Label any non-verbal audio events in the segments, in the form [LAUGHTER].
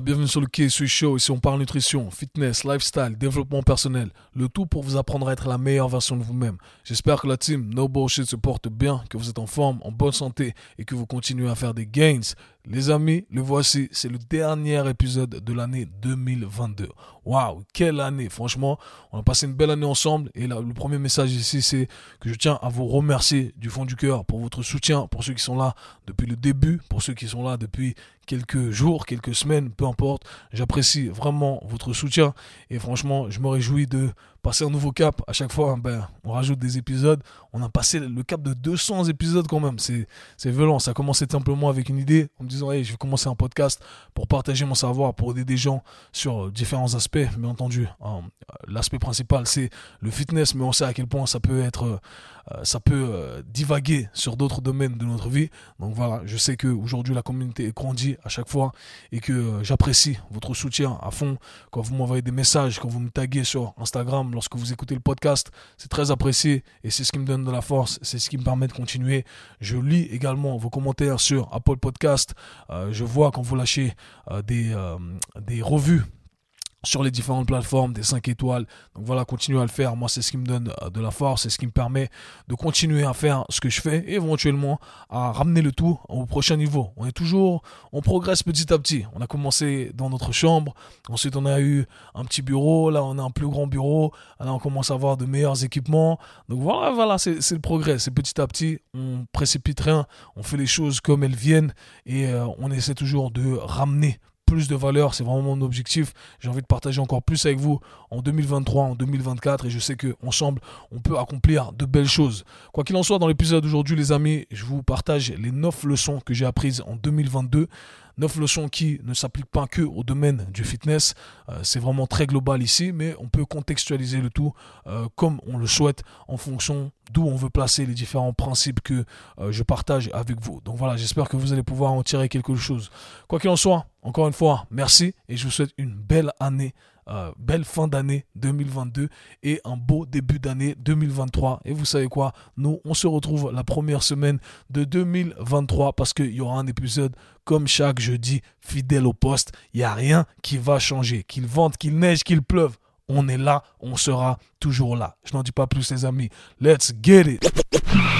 bienvenue sur le KSU Show. Ici, on parle nutrition, fitness, lifestyle, développement personnel. Le tout pour vous apprendre à être la meilleure version de vous-même. J'espère que la team No Bullshit se porte bien, que vous êtes en forme, en bonne santé et que vous continuez à faire des gains. Les amis, le voici, c'est le dernier épisode de l'année 2022. Waouh, quelle année Franchement, on a passé une belle année ensemble et le premier message ici, c'est que je tiens à vous remercier du fond du cœur pour votre soutien, pour ceux qui sont là depuis le début, pour ceux qui sont là depuis quelques jours, quelques semaines, peu importe. J'apprécie vraiment votre soutien et franchement, je me réjouis de passer un nouveau cap. À chaque fois, ben, on rajoute des épisodes. On a passé le cap de 200 épisodes quand même. C'est, c'est violent. Ça a commencé simplement avec une idée en me disant, hey, je vais commencer un podcast pour partager mon savoir, pour aider des gens sur différents aspects. Bien entendu, hein, l'aspect principal, c'est le fitness, mais on sait à quel point ça peut être euh, ça peut euh, divaguer sur d'autres domaines de notre vie. Donc voilà, je sais qu'aujourd'hui la communauté grandit à chaque fois et que euh, j'apprécie votre soutien à fond quand vous m'envoyez des messages, quand vous me taguez sur Instagram, lorsque vous écoutez le podcast. C'est très apprécié et c'est ce qui me donne de la force, c'est ce qui me permet de continuer. Je lis également vos commentaires sur Apple Podcast. je vois quand vous lâchez des, des revues sur les différentes plateformes des 5 étoiles. Donc voilà, continuez à le faire. Moi, c'est ce qui me donne euh, de la force, c'est ce qui me permet de continuer à faire ce que je fais et éventuellement à ramener le tout au prochain niveau. On est toujours, on progresse petit à petit. On a commencé dans notre chambre, ensuite on a eu un petit bureau, là on a un plus grand bureau, là on commence à avoir de meilleurs équipements. Donc voilà, voilà, c'est le progrès, c'est petit à petit. On précipite rien, on fait les choses comme elles viennent et euh, on essaie toujours de ramener plus de valeur. C'est vraiment mon objectif. J'ai envie de partager encore plus avec vous en 2023, en 2024. Et je sais qu'ensemble, on peut accomplir de belles choses. Quoi qu'il en soit, dans l'épisode d'aujourd'hui, les amis, je vous partage les 9 leçons que j'ai apprises en 2022. 9 leçons qui ne s'appliquent pas que au domaine du fitness. Euh, c'est vraiment très global ici, mais on peut contextualiser le tout euh, comme on le souhaite en fonction d'où on veut placer les différents principes que euh, je partage avec vous. Donc voilà, j'espère que vous allez pouvoir en tirer quelque chose. Quoi qu'il en soit, encore une fois, merci et je vous souhaite une belle année euh, belle fin d'année 2022 et un beau début d'année 2023. Et vous savez quoi? Nous, on se retrouve la première semaine de 2023 parce qu'il y aura un épisode comme chaque jeudi, fidèle au poste. Il n'y a rien qui va changer. Qu'il vente, qu'il neige, qu'il pleuve. On est là, on sera toujours là. Je n'en dis pas plus, les amis. Let's get it.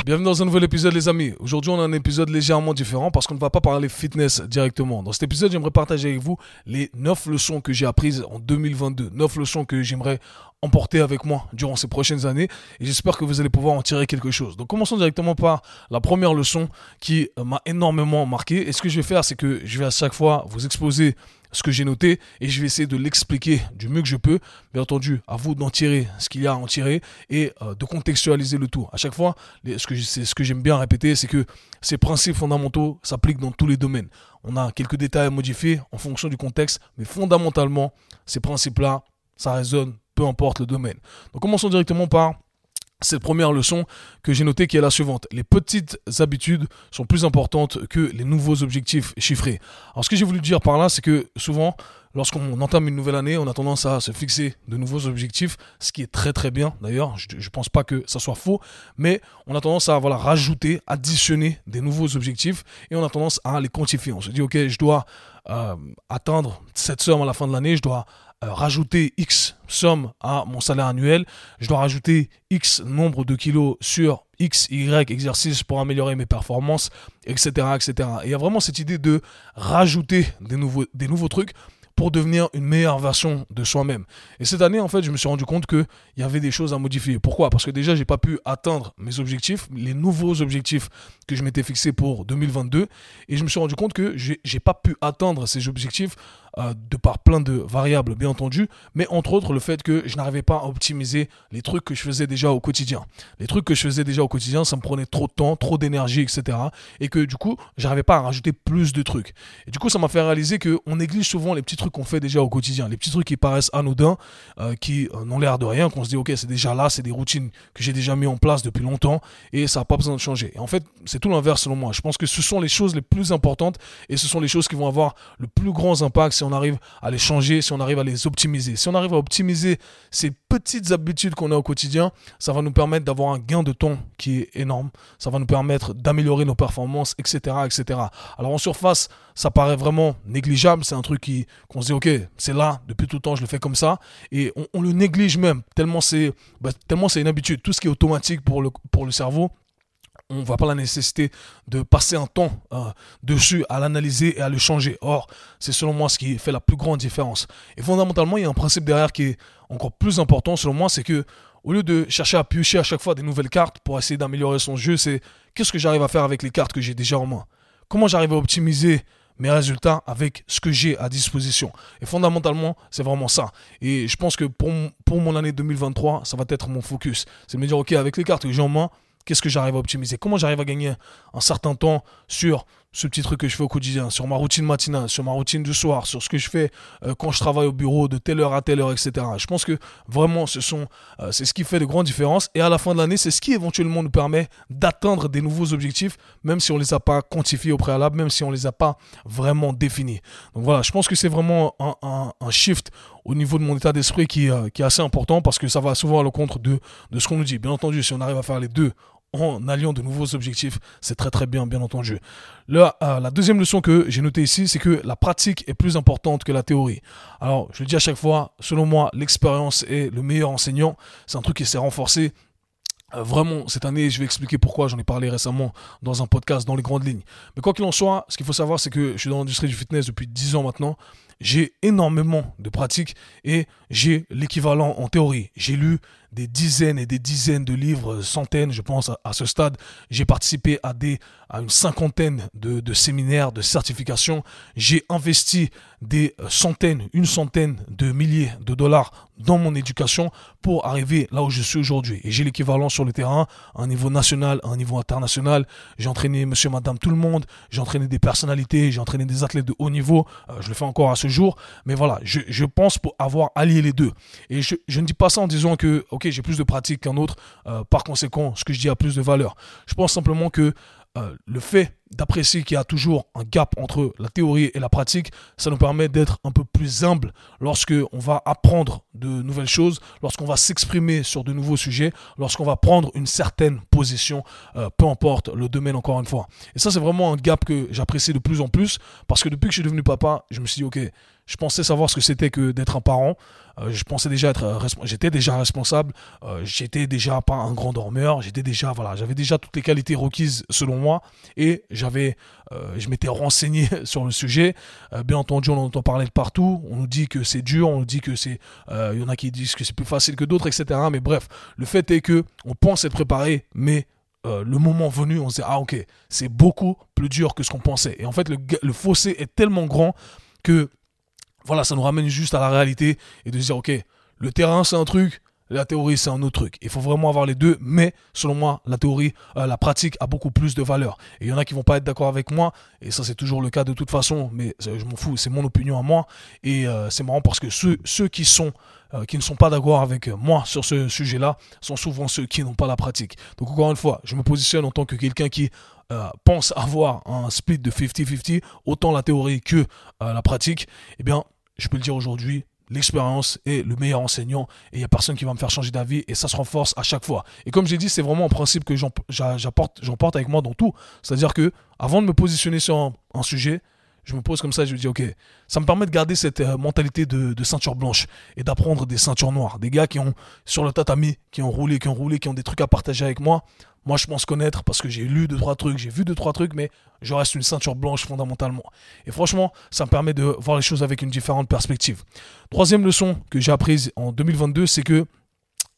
Bienvenue dans un nouvel épisode, les amis. Aujourd'hui, on a un épisode légèrement différent parce qu'on ne va pas parler fitness directement. Dans cet épisode, j'aimerais partager avec vous les 9 leçons que j'ai apprises en 2022. 9 leçons que j'aimerais emporter avec moi durant ces prochaines années et j'espère que vous allez pouvoir en tirer quelque chose. Donc commençons directement par la première leçon qui m'a énormément marqué et ce que je vais faire c'est que je vais à chaque fois vous exposer ce que j'ai noté et je vais essayer de l'expliquer du mieux que je peux. Bien entendu, à vous d'en tirer ce qu'il y a à en tirer et euh, de contextualiser le tout. À chaque fois, ce que ce que j'aime bien répéter, c'est que ces principes fondamentaux s'appliquent dans tous les domaines. On a quelques détails à modifier en fonction du contexte, mais fondamentalement, ces principes-là, ça résonne peu importe le domaine. Donc commençons directement par cette première leçon que j'ai notée qui est la suivante. Les petites habitudes sont plus importantes que les nouveaux objectifs chiffrés. Alors ce que j'ai voulu dire par là, c'est que souvent, lorsqu'on entame une nouvelle année, on a tendance à se fixer de nouveaux objectifs, ce qui est très très bien d'ailleurs. Je ne pense pas que ça soit faux, mais on a tendance à voilà, rajouter, additionner des nouveaux objectifs et on a tendance à les quantifier. On se dit, ok, je dois euh, atteindre cette somme à la fin de l'année, je dois rajouter X somme à mon salaire annuel, je dois rajouter X nombre de kilos sur X, Y exercice pour améliorer mes performances, etc. etc. Et il y a vraiment cette idée de rajouter des nouveaux, des nouveaux trucs pour devenir une meilleure version de soi-même. Et cette année, en fait, je me suis rendu compte qu'il y avait des choses à modifier. Pourquoi? Parce que déjà, j'ai pas pu atteindre mes objectifs, les nouveaux objectifs que je m'étais fixés pour 2022. Et je me suis rendu compte que j'ai pas pu atteindre ces objectifs euh, de par plein de variables, bien entendu, mais entre autres le fait que je n'arrivais pas à optimiser les trucs que je faisais déjà au quotidien. Les trucs que je faisais déjà au quotidien, ça me prenait trop de temps, trop d'énergie, etc. Et que du coup, j'arrivais pas à rajouter plus de trucs. Et du coup, ça m'a fait réaliser qu'on néglige souvent les petits trucs qu'on fait déjà au quotidien, les petits trucs qui paraissent anodins, euh, qui euh, n'ont l'air de rien, qu'on se dit, ok, c'est déjà là, c'est des routines que j'ai déjà mis en place depuis longtemps et ça n'a pas besoin de changer. Et en fait, c'est tout l'inverse selon moi. Je pense que ce sont les choses les plus importantes et ce sont les choses qui vont avoir le plus grand impact si on arrive à les changer, si on arrive à les optimiser. Si on arrive à optimiser ces petites habitudes qu'on a au quotidien, ça va nous permettre d'avoir un gain de temps qui est énorme. Ça va nous permettre d'améliorer nos performances, etc., etc. Alors en surface, ça paraît vraiment négligeable. C'est un truc qui qu'on se dit, ok, c'est là depuis tout le temps, je le fais comme ça, et on, le néglige même tellement c'est bah, tellement c'est une habitude. Tout ce qui est automatique pour le pour le cerveau, on ne voit pas la nécessité de passer un temps euh, dessus à l'analyser et à le changer. Or, c'est selon moi ce qui fait la plus grande différence. Et fondamentalement, il y a un principe derrière qui est encore plus important selon moi, c'est que au lieu de chercher à piocher à chaque fois des nouvelles cartes pour essayer d'améliorer son jeu, c'est qu'est-ce que j'arrive à faire avec les cartes que j'ai déjà en main? Comment j'arrive à optimiser mes résultats avec ce que j'ai à disposition? Et fondamentalement, c'est vraiment ça. Et je pense que pour, pour mon année 2023, ça va être mon focus. C'est de me dire, OK, avec les cartes que j'ai en main, Qu'est-ce que j'arrive à optimiser? Comment j'arrive à gagner un certain temps sur ce petit truc que je fais au quotidien, sur ma routine matinale, sur ma routine du soir, sur ce que je fais euh, quand je travaille au bureau de telle heure à telle heure, etc. Je pense que vraiment, ce sont, euh, c'est ce qui fait de grandes différences. Et à la fin de l'année, c'est ce qui éventuellement nous permet d'atteindre des nouveaux objectifs, même si on ne les a pas quantifiés au préalable, même si on ne les a pas vraiment définis. Donc voilà, je pense que c'est vraiment un, shift au niveau de mon état d'esprit qui, euh, qui, est assez important parce que ça va souvent à l'encontre de ce qu'on nous dit. Bien entendu, si on arrive à faire les deux en alliant de nouveaux objectifs, c'est très très bien, bien entendu. Euh, la deuxième leçon que j'ai notée ici, c'est que la pratique est plus importante que la théorie. Alors, je le dis à chaque fois, selon moi, l'expérience est le meilleur enseignant. C'est un truc qui s'est renforcé euh, vraiment, cette année, je vais expliquer pourquoi, j'en ai parlé récemment dans un podcast dans les grandes lignes. Mais quoi qu'il en soit, ce qu'il faut savoir, c'est que je suis dans l'industrie du fitness depuis 10 ans maintenant. J'ai énormément de pratiques et j'ai l'équivalent en théorie. J'ai lu des dizaines et des dizaines de livres, centaines, je pense, à, ce stade. J'ai participé à, des, à une cinquantaine de, de séminaires, de certifications. J'ai investi des centaines, une centaine de milliers de dollars dans mon éducation pour arriver là où je suis aujourd'hui. Et j'ai l'équivalent sur le terrain, à un niveau national, à un niveau international. J'ai entraîné monsieur, madame, tout le monde. J'ai entraîné des personnalités, j'ai entraîné des athlètes de haut niveau. Euh, je le fais encore à ce Mais voilà, je, pense pour avoir allié les deux. Et je, je ne dis pas ça en disant que, ok, j'ai plus de pratique qu'un autre, euh, par conséquent, ce que je dis a plus de valeur. Je pense simplement que euh, le fait d'apprécier qu'il y a toujours un gap entre la théorie et la pratique, ça nous permet d'être un peu plus humble lorsque on va apprendre de nouvelles choses, lorsqu'on va s'exprimer sur de nouveaux sujets, lorsqu'on va prendre une certaine position, euh, peu importe le domaine encore une fois. Et ça, c'est vraiment un gap que j'apprécie de plus en plus parce que depuis que je suis devenu papa, je me suis dit, ok, je pensais savoir ce que c'était que d'être un parent. Euh, je pensais déjà être j'étais déjà responsable. Euh, j'étais déjà pas un grand dormeur. J'étais déjà voilà, j'avais déjà toutes les qualités requises selon moi et j'avais, euh, je m'étais renseigné [LAUGHS] sur le sujet. bien entendu, on en entend parler de partout. On nous dit que c'est dur, on nous dit que c'est, il y en a qui disent que c'est plus facile que d'autres, etc. Mais bref, le fait est que on pense être préparé, mais le moment venu, on se dit ah ok, c'est beaucoup plus dur que ce qu'on pensait. Et en fait, le fossé est tellement grand que voilà, ça nous ramène juste à la réalité et de dire, ok, le terrain c'est un truc, la théorie c'est un autre truc. Il faut vraiment avoir les deux, mais selon moi, la théorie, euh, la pratique a beaucoup plus de valeur. Et il y en a qui vont pas être d'accord avec moi, et ça c'est toujours le cas de toute façon, mais je m'en fous, c'est mon opinion à moi. Et euh, c'est marrant parce que ceux, qui sont euh, qui ne sont pas d'accord avec moi sur ce sujet-là sont souvent ceux qui n'ont pas la pratique. Donc encore une fois, je me positionne en tant que quelqu'un qui pense avoir un split de 50-50, autant la théorie que la pratique. Eh bien, je peux le dire aujourd'hui, l'expérience est le meilleur enseignant et il n'y a personne qui va me faire changer d'avis et ça se renforce à chaque fois. Et comme j'ai dit, c'est vraiment un principe que j'emporte avec moi dans tout. C'est-à-dire que avant de me positionner sur un, sujet, je me pose comme ça je me dis, ok, ça me permet de garder cette euh, mentalité de, ceinture blanche et d'apprendre des ceintures noires. Des gars qui ont, sur le tatami, qui ont roulé, qui ont roulé, qui ont des trucs à partager avec moi. Moi, je pense connaître parce que j'ai lu deux, trois trucs, j'ai vu deux, trois trucs, mais je reste une ceinture blanche fondamentalement. Et franchement, ça me permet de voir les choses avec une différente perspective. Troisième leçon que j'ai apprise en 2022, c'est que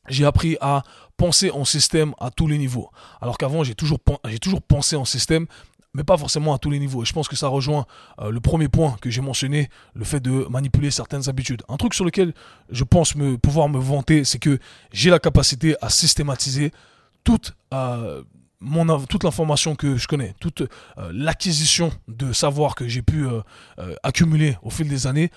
j'ai appris à penser en système à tous les niveaux. Alors qu'avant, j'ai toujours, toujours pensé en système, mais pas forcément à tous les niveaux. Et je pense que ça rejoint euh, le premier point que j'ai mentionné, le fait de manipuler certaines habitudes. Un truc sur lequel je pense pouvoir me vanter, c'est que j'ai la capacité à systématiser toute, euh, l'information que je connais, toute euh, l'acquisition de savoir que j'ai pu accumuler au fil des années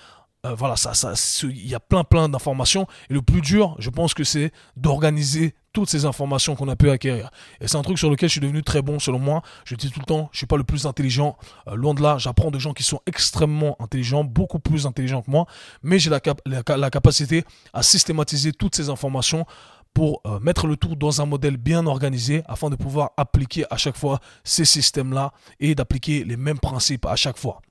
voilà, ça, ça, il y a plein plein d'informations. Et le plus dur, je pense que c'est d'organiser toutes ces informations qu'on a pu acquérir. Et c'est un truc sur lequel je suis devenu très bon, selon moi. Je dis tout le temps, je suis pas le plus intelligent. loin de là, j'apprends de gens qui sont extrêmement intelligents, beaucoup plus intelligents que moi. Mais j'ai la, la capacité à systématiser toutes ces informations pour euh, mettre le tout dans un modèle bien organisé afin de pouvoir appliquer à chaque fois ces systèmes-là et d'appliquer les mêmes principes à chaque fois.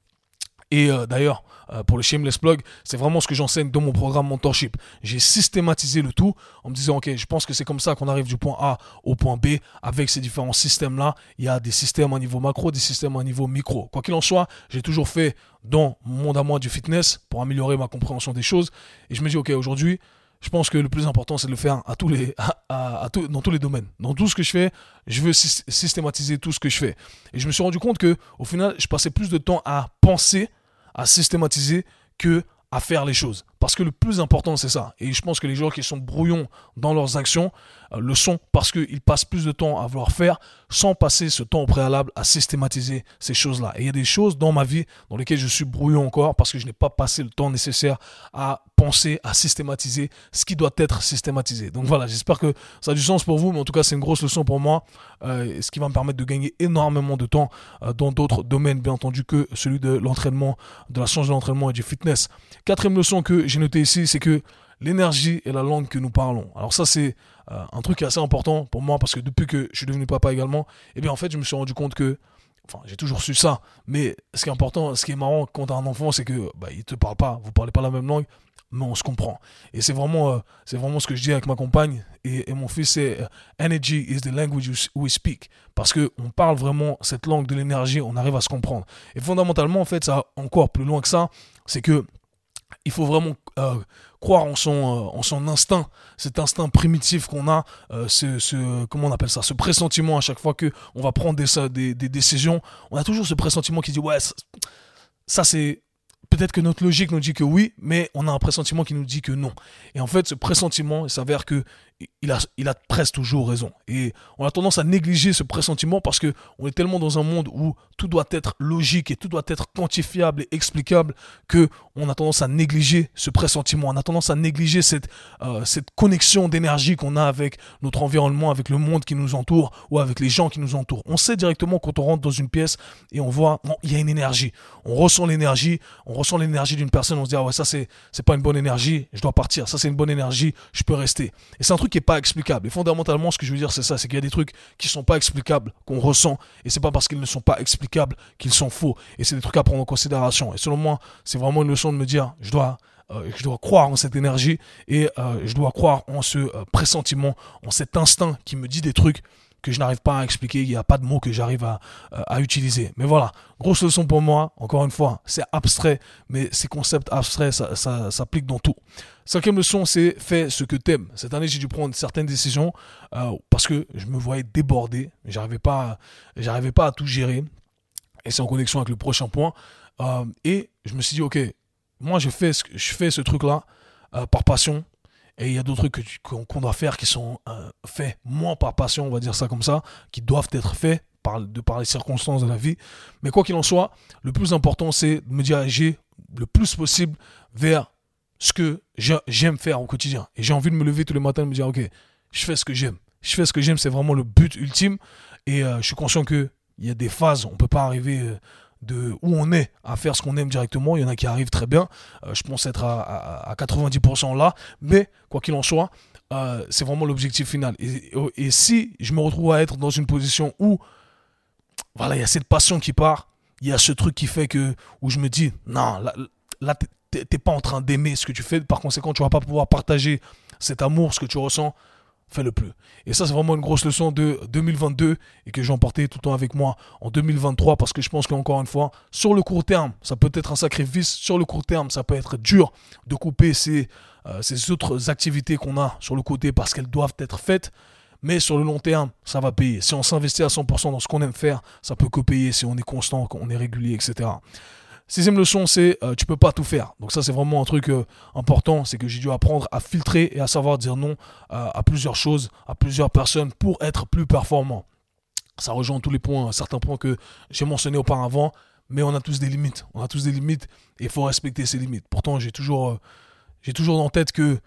Et euh, d'ailleurs, euh, pour le Shameless Plug, c'est vraiment ce que j'enseigne dans mon programme Mentorship. J'ai systématisé le tout en me disant, ok, je pense que c'est comme ça qu'on arrive du point A au point B avec ces différents systèmes-là. Il y a des systèmes à niveau macro, des systèmes à niveau micro. Quoi qu'il en soit, j'ai toujours fait dans mon monde à moi du fitness pour améliorer ma compréhension des choses. Et je me dis, ok, aujourd'hui, je pense que le plus important, c'est de le faire à tous les, [LAUGHS] à, dans tous les domaines. Dans tout ce que je fais, je veux systématiser tout ce que je fais. Et je me suis rendu compte que, au final, je passais plus de temps à penser, à systématiser, que à faire les choses. Parce que le plus important, c'est ça. Et je pense que les gens qui sont brouillons dans leurs actions euh, le sont parce qu'ils passent plus de temps à vouloir faire sans passer ce temps au préalable à systématiser ces choses-là. Et il y a des choses dans ma vie dans lesquelles je suis brouillon encore parce que je n'ai pas passé le temps nécessaire à penser, à systématiser ce qui doit être systématisé. Donc voilà, j'espère que ça a du sens pour vous, mais en tout cas, c'est une grosse leçon pour moi, euh, ce qui va me permettre de gagner énormément de temps euh, dans d'autres domaines, bien entendu, que celui de l'entraînement, de la science de l'entraînement et du fitness. Quatrième leçon que noté ici, c'est que l'énergie est la langue que nous parlons. Alors ça, c'est euh, un truc assez important pour moi parce que depuis que je suis devenu papa également, eh bien en fait, je me suis rendu compte que Enfin, j'ai toujours su ça, mais ce qui est important, ce qui est marrant quand t'as un enfant, c'est que bah, il te parle pas, vous parlez pas la même langue, mais on se comprend. Et c'est vraiment, euh, c'est vraiment ce que je dis avec ma compagne et, mon fils, c'est euh, Energy is the language we speak. Parce qu'on parle vraiment cette langue de l'énergie, on arrive à se comprendre. Et fondamentalement, en fait, ça encore plus loin que ça, c'est que il faut vraiment euh, croire en son, euh, en son instinct, cet instinct primitif qu'on a, euh, ce, ce, comment on appelle ça, ce pressentiment à chaque fois que on va prendre des, des, décisions, on a toujours ce pressentiment qui dit ouais ça c'est peut-être que notre logique nous dit que oui, mais on a un pressentiment qui nous dit que non. Et en fait, ce pressentiment, il s'avère que il a, il a presque toujours raison. Et on a tendance à négliger ce pressentiment parce que on est tellement dans un monde où tout doit être logique et tout doit être quantifiable et explicable que on a tendance à négliger ce pressentiment. On a tendance à négliger cette, euh, cette connexion d'énergie qu'on a avec notre environnement, avec le monde qui nous entoure ou avec les gens qui nous entourent. On sait directement quand on rentre dans une pièce et on voit, il y a une énergie. On ressent l'énergie, on ressent l'énergie d'une personne, on se dit, ah ouais, ça c'est, c'est pas une bonne énergie, je dois partir. Ça c'est une bonne énergie, je peux rester. Et c'est un truc pas explicable. Et fondamentalement, ce que je veux dire, c'est ça, c'est qu'il y a des trucs qui sont pas explicables, qu'on ressent, et c'est pas parce qu'ils ne sont pas explicables qu'ils sont faux. Et c'est des trucs à prendre en considération. Et selon moi, c'est vraiment une leçon de me dire, je dois, euh, je dois croire en cette énergie et euh, je dois croire en ce euh, pressentiment, en cet instinct qui me dit des trucs que je n'arrive pas à expliquer, il n'y a pas de mots que j'arrive à, à, utiliser. Mais voilà, grosse leçon pour moi, encore une fois, c'est abstrait, mais ces concepts abstraits, ça, ça s'applique dans tout. Cinquième leçon, c'est fais ce que t'aimes. Cette année, j'ai dû prendre certaines décisions euh, parce que je me voyais débordé. J'arrivais pas, à tout gérer. Et c'est en connexion avec le prochain point. Euh, et je me suis dit, ok, moi, je fais ce, je fais ce truc-là euh, par passion. Et il y a d'autres trucs qu'on doit faire qui sont faits moins par passion, on va dire ça comme ça, qui doivent être faits par, de par les circonstances de la vie. Mais quoi qu'il en soit, le plus important, c'est de me diriger le plus possible vers ce que j'aime faire au quotidien. Et j'ai envie de me lever tous les matins et me dire, ok, je fais ce que j'aime. Je fais ce que j'aime, c'est vraiment le but ultime. Et euh, je suis conscient qu'il y a des phases, on ne peut pas arriver euh, de où on est à faire ce qu'on aime directement. Il y en a qui arrivent très bien. Euh, je pense être à, à, 90% là. Mais quoi qu'il en soit, c'est vraiment l'objectif final. Et, et, si je me retrouve à être dans une position où voilà, il y a cette passion qui part, il y a ce truc qui fait que où je me dis non, là, là t'es pas en train d'aimer ce que tu fais, par conséquent, tu vas pas pouvoir partager cet amour, ce que tu ressens, fais-le plus. Et ça, c'est vraiment une grosse leçon de 2022 et que j'ai emporté tout le temps avec moi en 2023 parce que je pense qu'encore une fois, sur le court terme, ça peut être un sacrifice, sur le court terme, ça peut être dur de couper ces, euh, autres activités qu'on a sur le côté parce qu'elles doivent être faites. Mais sur le long terme, ça va payer. Si on s'investit à 100% dans ce qu'on aime faire, ça peut que payer si on est constant, qu'on est régulier, etc. Sixième leçon, c'est euh, tu peux pas tout faire. Donc ça, c'est vraiment un truc euh, important, c'est que j'ai dû apprendre à filtrer et à savoir dire non euh, à plusieurs choses, à plusieurs personnes pour être plus performant. Ça rejoint tous les points, certains points que j'ai mentionnés auparavant, mais on a tous des limites. On a tous des limites et il faut respecter ces limites. Pourtant, j'ai toujours, euh, toujours en tête que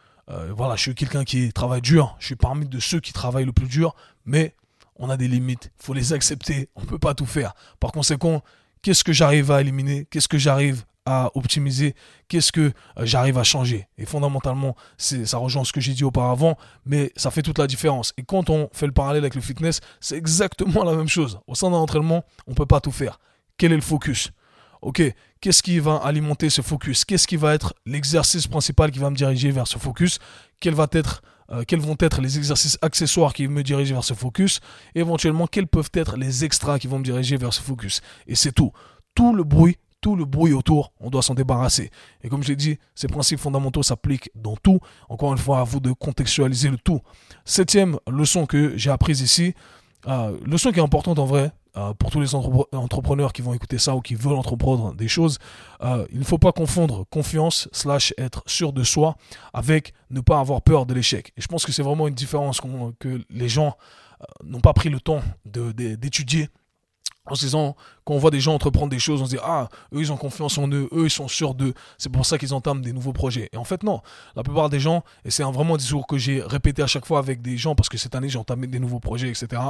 voilà, je suis quelqu'un qui travaille dur. Je suis parmi de ceux qui travaillent le plus dur, mais on a des limites. Il faut les accepter. On ne peut pas tout faire. Par conséquent, qu'est-ce que j'arrive à éliminer? Qu'est-ce que j'arrive à optimiser? Qu'est-ce que euh, j'arrive à changer? Et fondamentalement, ça rejoint ce que j'ai dit auparavant, mais ça fait toute la différence. Et quand on fait le parallèle avec le fitness, c'est exactement [LAUGHS] la même chose. Au sein d'un entraînement, on ne peut pas tout faire. Quel est le focus? Ok, qu'est-ce qui va alimenter ce focus? Qu'est-ce qui va être l'exercice principal qui va me diriger vers ce focus? Quel va être euh, quels vont être les exercices accessoires qui me diriger vers ce focus, éventuellement quels peuvent être les extras qui vont me diriger vers ce focus. Et c'est tout. Tout le bruit, tout le bruit autour, on doit s'en débarrasser. Et comme je l'ai dit, ces principes fondamentaux s'appliquent dans tout. Encore une fois, à vous de contextualiser le tout. Septième leçon que j'ai apprise ici, euh, leçon qui est importante en vrai, euh, pour tous les entrepreneurs qui vont écouter ça ou qui veulent entreprendre des choses, euh, il ne faut pas confondre confiance slash être sûr de soi avec ne pas avoir peur de l'échec. Et je pense que c'est vraiment une différence que les gens euh, n'ont pas pris le temps d'étudier en se disant, quand on voit des gens entreprendre des choses, on se dit, ah, eux, ils ont confiance en eux, eux, ils sont sûrs d'eux, c'est pour ça qu'ils entament des nouveaux projets. Et en fait, non. La plupart des gens, et c'est vraiment un discours que j'ai répété à chaque fois avec des gens, parce que cette année, j'ai entamé des nouveaux projets, etc.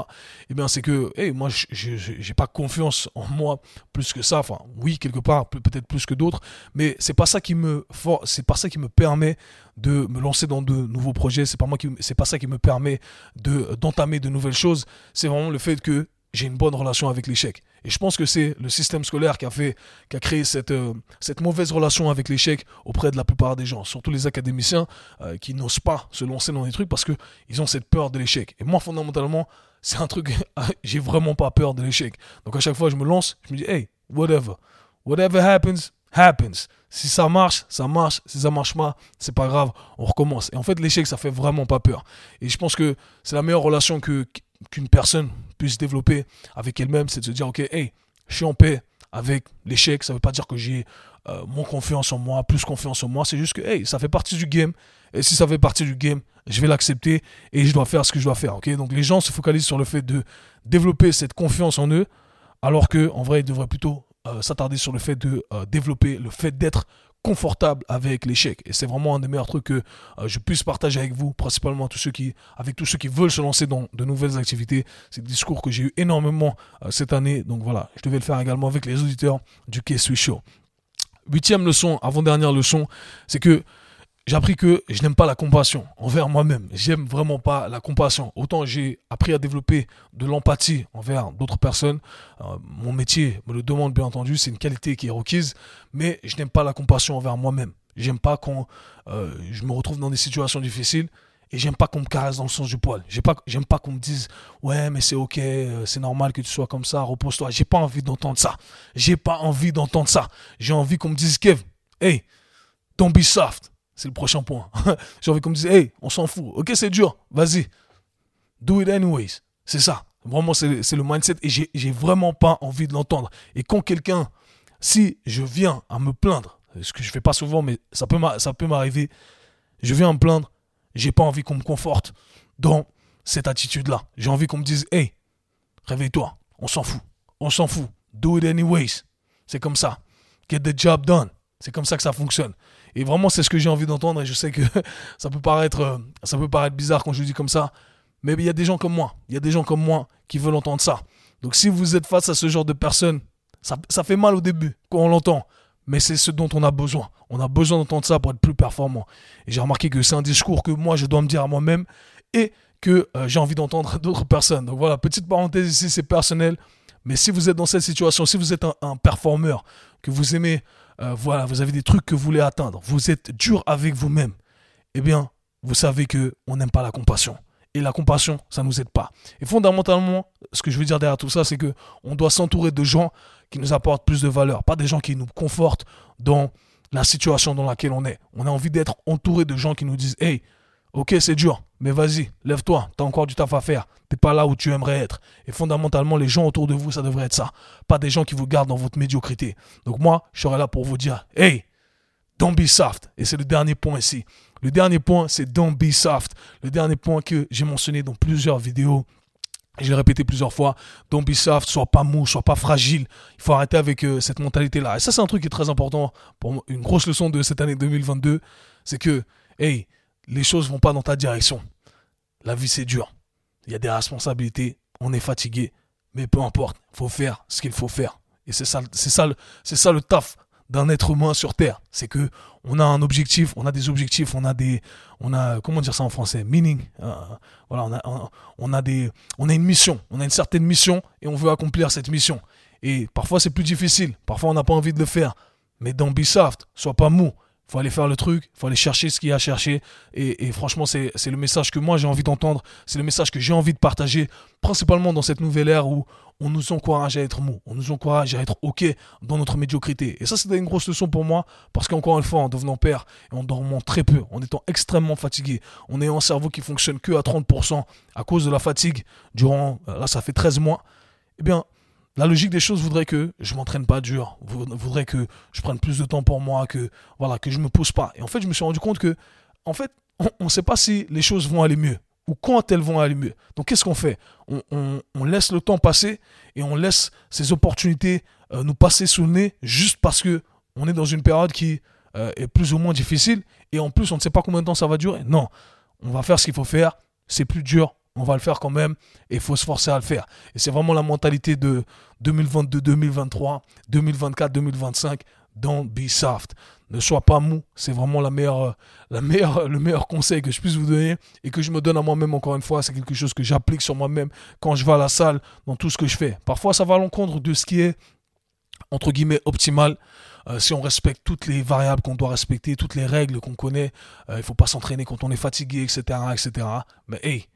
Eh bien, c'est que, hey, moi, j'ai pas confiance en moi plus que ça. Enfin, oui, quelque part, peut-être plus que d'autres, mais c'est pas ça qui me, c'est pas ça qui me permet de me lancer dans de nouveaux projets. C'est pas moi qui, pas ça qui me permet de, d'entamer de nouvelles choses. C'est vraiment le fait que j'ai une bonne relation avec l'échec. Et je pense que c'est le système scolaire qui a fait, qui a créé cette, euh, cette mauvaise relation avec l'échec auprès de la plupart des gens, surtout les académiciens euh, qui n'osent pas se lancer dans des trucs parce qu'ils ont cette peur de l'échec. Et moi, fondamentalement, [LAUGHS] c'est un truc, [LAUGHS] j'ai vraiment pas peur de l'échec. Donc à chaque fois, je me lance, je me dis, hey, whatever. Whatever happens, happens. Si ça marche, ça marche. Si ça marche pas, c'est pas grave, on recommence. Et en fait, l'échec, ça fait vraiment pas peur. Et je pense que c'est la meilleure relation que qu'une personne puisse développer avec elle-même, c'est de se dire, ok, hey, je suis en paix avec l'échec. Ça veut pas dire que j'ai euh, moins confiance en moi, plus confiance en moi. C'est juste que, hey, ça fait partie du game. Et si ça fait partie du game, je vais l'accepter et je dois faire ce que je dois faire. ok? Donc les gens se focalisent sur le fait de développer cette confiance en eux, alors que en vrai, ils devraient plutôt euh, s'attarder sur le fait de euh, développer le fait d'être confortable avec l'échec. Et c'est vraiment un des meilleurs trucs que euh, je puisse partager avec vous, principalement avec tous ceux qui veulent se lancer dans de nouvelles activités. C'est le discours que j'ai eu énormément cette année. Donc voilà, je devais le faire également avec les auditeurs du K-Switch Show. Huitième leçon, avant-dernière leçon, c'est que j'ai appris que je n'aime pas la compassion envers moi-même. J'aime vraiment pas la compassion. Autant j'ai appris à développer de l'empathie envers d'autres personnes. Euh, mon métier me le demande bien entendu, c'est une qualité qui est requise, mais je n'aime pas la compassion envers moi-même. J'aime pas quand euh, je me retrouve dans des situations difficiles et j'aime pas qu'on me caresse dans le sens du poil. J'aime pas, j'aime pas qu'on me dise ouais mais c'est ok, euh, c'est normal que tu sois comme ça, repose-toi. J'ai pas envie d'entendre ça. J'ai pas envie d'entendre ça. J'ai envie qu'on me dise Kev, hey, don't be soft. C'est le prochain point. [LAUGHS] J'ai envie qu'on me dise, hey, on s'en fout. Ok, c'est dur. Vas-y. Do it anyways. C'est ça. Vraiment, c'est le mindset. Et j'ai vraiment pas envie de l'entendre. Et quand quelqu'un, si je viens à me plaindre, ce que je fais pas souvent, mais ça peut m'arriver, je viens à me plaindre, j'ai pas envie qu'on me conforte dans cette attitude-là. J'ai envie qu'on me dise, hey, réveille-toi. On s'en fout. On s'en fout. Do it anyways. C'est comme ça. Get the job done. C'est comme ça que ça fonctionne. Et vraiment, c'est ce que j'ai envie d'entendre. Et je sais que [LAUGHS] ça peut paraître, euh, ça peut paraître bizarre quand je le dis comme ça. Mais il y a des gens comme moi. Il y a des gens comme moi qui veulent entendre ça. Donc si vous êtes face à ce genre de personnes, ça, ça fait mal au début quand on l'entend. Mais c'est ce dont on a besoin. On a besoin d'entendre ça pour être plus performant. Et j'ai remarqué que c'est un discours que moi, je dois me dire à moi-même et que euh, j'ai envie d'entendre [LAUGHS] d'autres personnes. Donc voilà, petite parenthèse ici, c'est personnel. Mais si vous êtes dans cette situation, si vous êtes un, un performeur, que vous aimez euh, voilà, vous avez des trucs que vous voulez atteindre, vous êtes dur avec vous-même, eh bien, vous savez que on n'aime pas la compassion. Et la compassion, ça ne nous aide pas. Et fondamentalement, ce que je veux dire derrière tout ça, c'est que on doit s'entourer de gens qui nous apportent plus de valeur, pas des gens qui nous confortent dans la situation dans laquelle on est. On a envie d'être entouré de gens qui nous disent, hey, Ok, c'est dur, mais vas-y, lève-toi, t'as encore du taf à faire. T'es pas là où tu aimerais être. Et fondamentalement, les gens autour de vous, ça devrait être ça. Pas des gens qui vous gardent dans votre médiocrité. Donc moi, je serai là pour vous dire, hey, don't be soft. Et c'est le dernier point ici. Le dernier point, c'est don't be soft. Le dernier point que j'ai mentionné dans plusieurs vidéos, Je l'ai répété plusieurs fois. Don't be soft, sois pas mou, sois pas fragile. Il faut arrêter avec euh, cette mentalité-là. Et ça, c'est un truc qui est très important pour. Une grosse leçon de cette année 2022, c'est que, hey, les choses vont pas dans ta direction. La vie, c'est dur. Il y a des responsabilités. On est fatigué. Mais peu importe. Faut faire ce qu'il faut faire. Et c'est ça, c'est ça, c'est ça le taf d'un être humain sur Terre. C'est que on a un objectif, on a des objectifs, on a des, on a, comment dire ça en français, meaning. Euh, voilà, on a, on a des, on a une mission, on a une certaine mission et on veut accomplir cette mission. Et parfois c'est plus difficile, parfois on n'a pas envie de le faire. Mais dans Be Soft, sois pas mou faut aller faire le truc, faut aller chercher ce qu'il y a à chercher. Et, franchement, c'est le message que moi j'ai envie d'entendre, c'est le message que j'ai envie de partager, principalement dans cette nouvelle ère où on nous encourage à être mou, on nous encourage à être OK dans notre médiocrité. Et ça, c'était une grosse leçon pour moi, parce qu'encore une fois, en devenant père, et en dormant très peu, en étant extrêmement fatigué, en ayant un cerveau qui fonctionne que à 30% à cause de la fatigue durant, là, ça fait 13 mois, eh bien, la logique des choses voudrait que je m'entraîne pas dur, voudrait que je prenne plus de temps pour moi, que voilà, que je me pousse pas. Et en fait, je me suis rendu compte que, en fait, on ne sait pas si les choses vont aller mieux ou quand elles vont aller mieux. Donc, qu'est-ce qu'on fait? On, laisse le temps passer et on laisse ces opportunités euh, nous passer sous le nez juste parce que on est dans une période qui euh, est plus ou moins difficile et en plus, on ne sait pas combien de temps ça va durer. Non, on va faire ce qu'il faut faire. C'est plus dur, on va le faire quand même et il faut se forcer à le faire. Et c'est vraiment la mentalité de 2022, 2023, 2024, 2025 dans Be Soft. Ne sois pas mou, c'est vraiment la meilleure, le meilleur conseil que je puisse vous donner et que je me donne à moi-même encore une fois. C'est quelque chose que j'applique sur moi-même quand je vais à la salle, dans tout ce que je fais. Parfois, ça va à l'encontre de ce qui est entre guillemets optimal. Euh, si on respecte toutes les variables qu'on doit respecter, toutes les règles qu'on connaît, euh, il ne faut pas s'entraîner quand on est fatigué, etc., etc. Mais hey,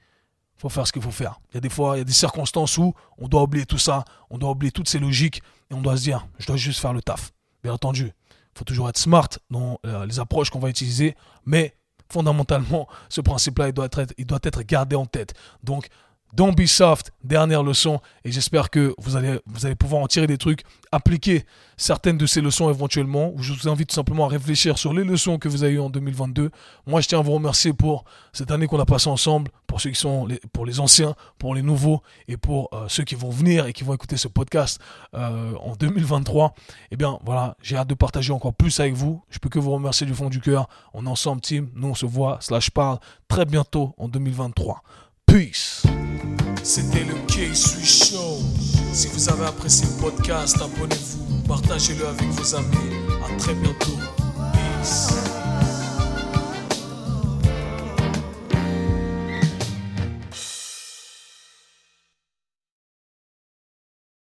faut faire ce qu'il faut faire. Il y a des fois, il y a des circonstances où on doit oublier tout ça, on doit oublier toutes ces logiques et on doit se dire, je dois juste faire le taf. Bien entendu, il faut toujours être smart dans euh, les approches qu'on va utiliser, mais fondamentalement, ce principe-là, il il doit être gardé en tête. Donc, Don't be soft, dernière leçon, et j'espère que vous allez, vous allez pouvoir en tirer des trucs, appliquer certaines de ces leçons éventuellement. Je vous invite tout simplement à réfléchir sur les leçons que vous avez eues en 2022. Moi, je tiens à vous remercier pour cette année qu'on a passée ensemble, pour ceux qui sont, les, pour les anciens, pour les nouveaux, et pour euh, ceux qui vont venir et qui vont écouter ce podcast euh, en 2023. Eh bien, voilà, j'ai hâte de partager encore plus avec vous. Je peux que vous remercier du fond du cœur. On est ensemble, team. Nous, on se voit, slash parle très bientôt en 2023. Peace. C'était le K-Sui Show. Si vous avez apprécié le podcast, abonnez-vous, partagez-le avec vos amis. À très bientôt. Peace.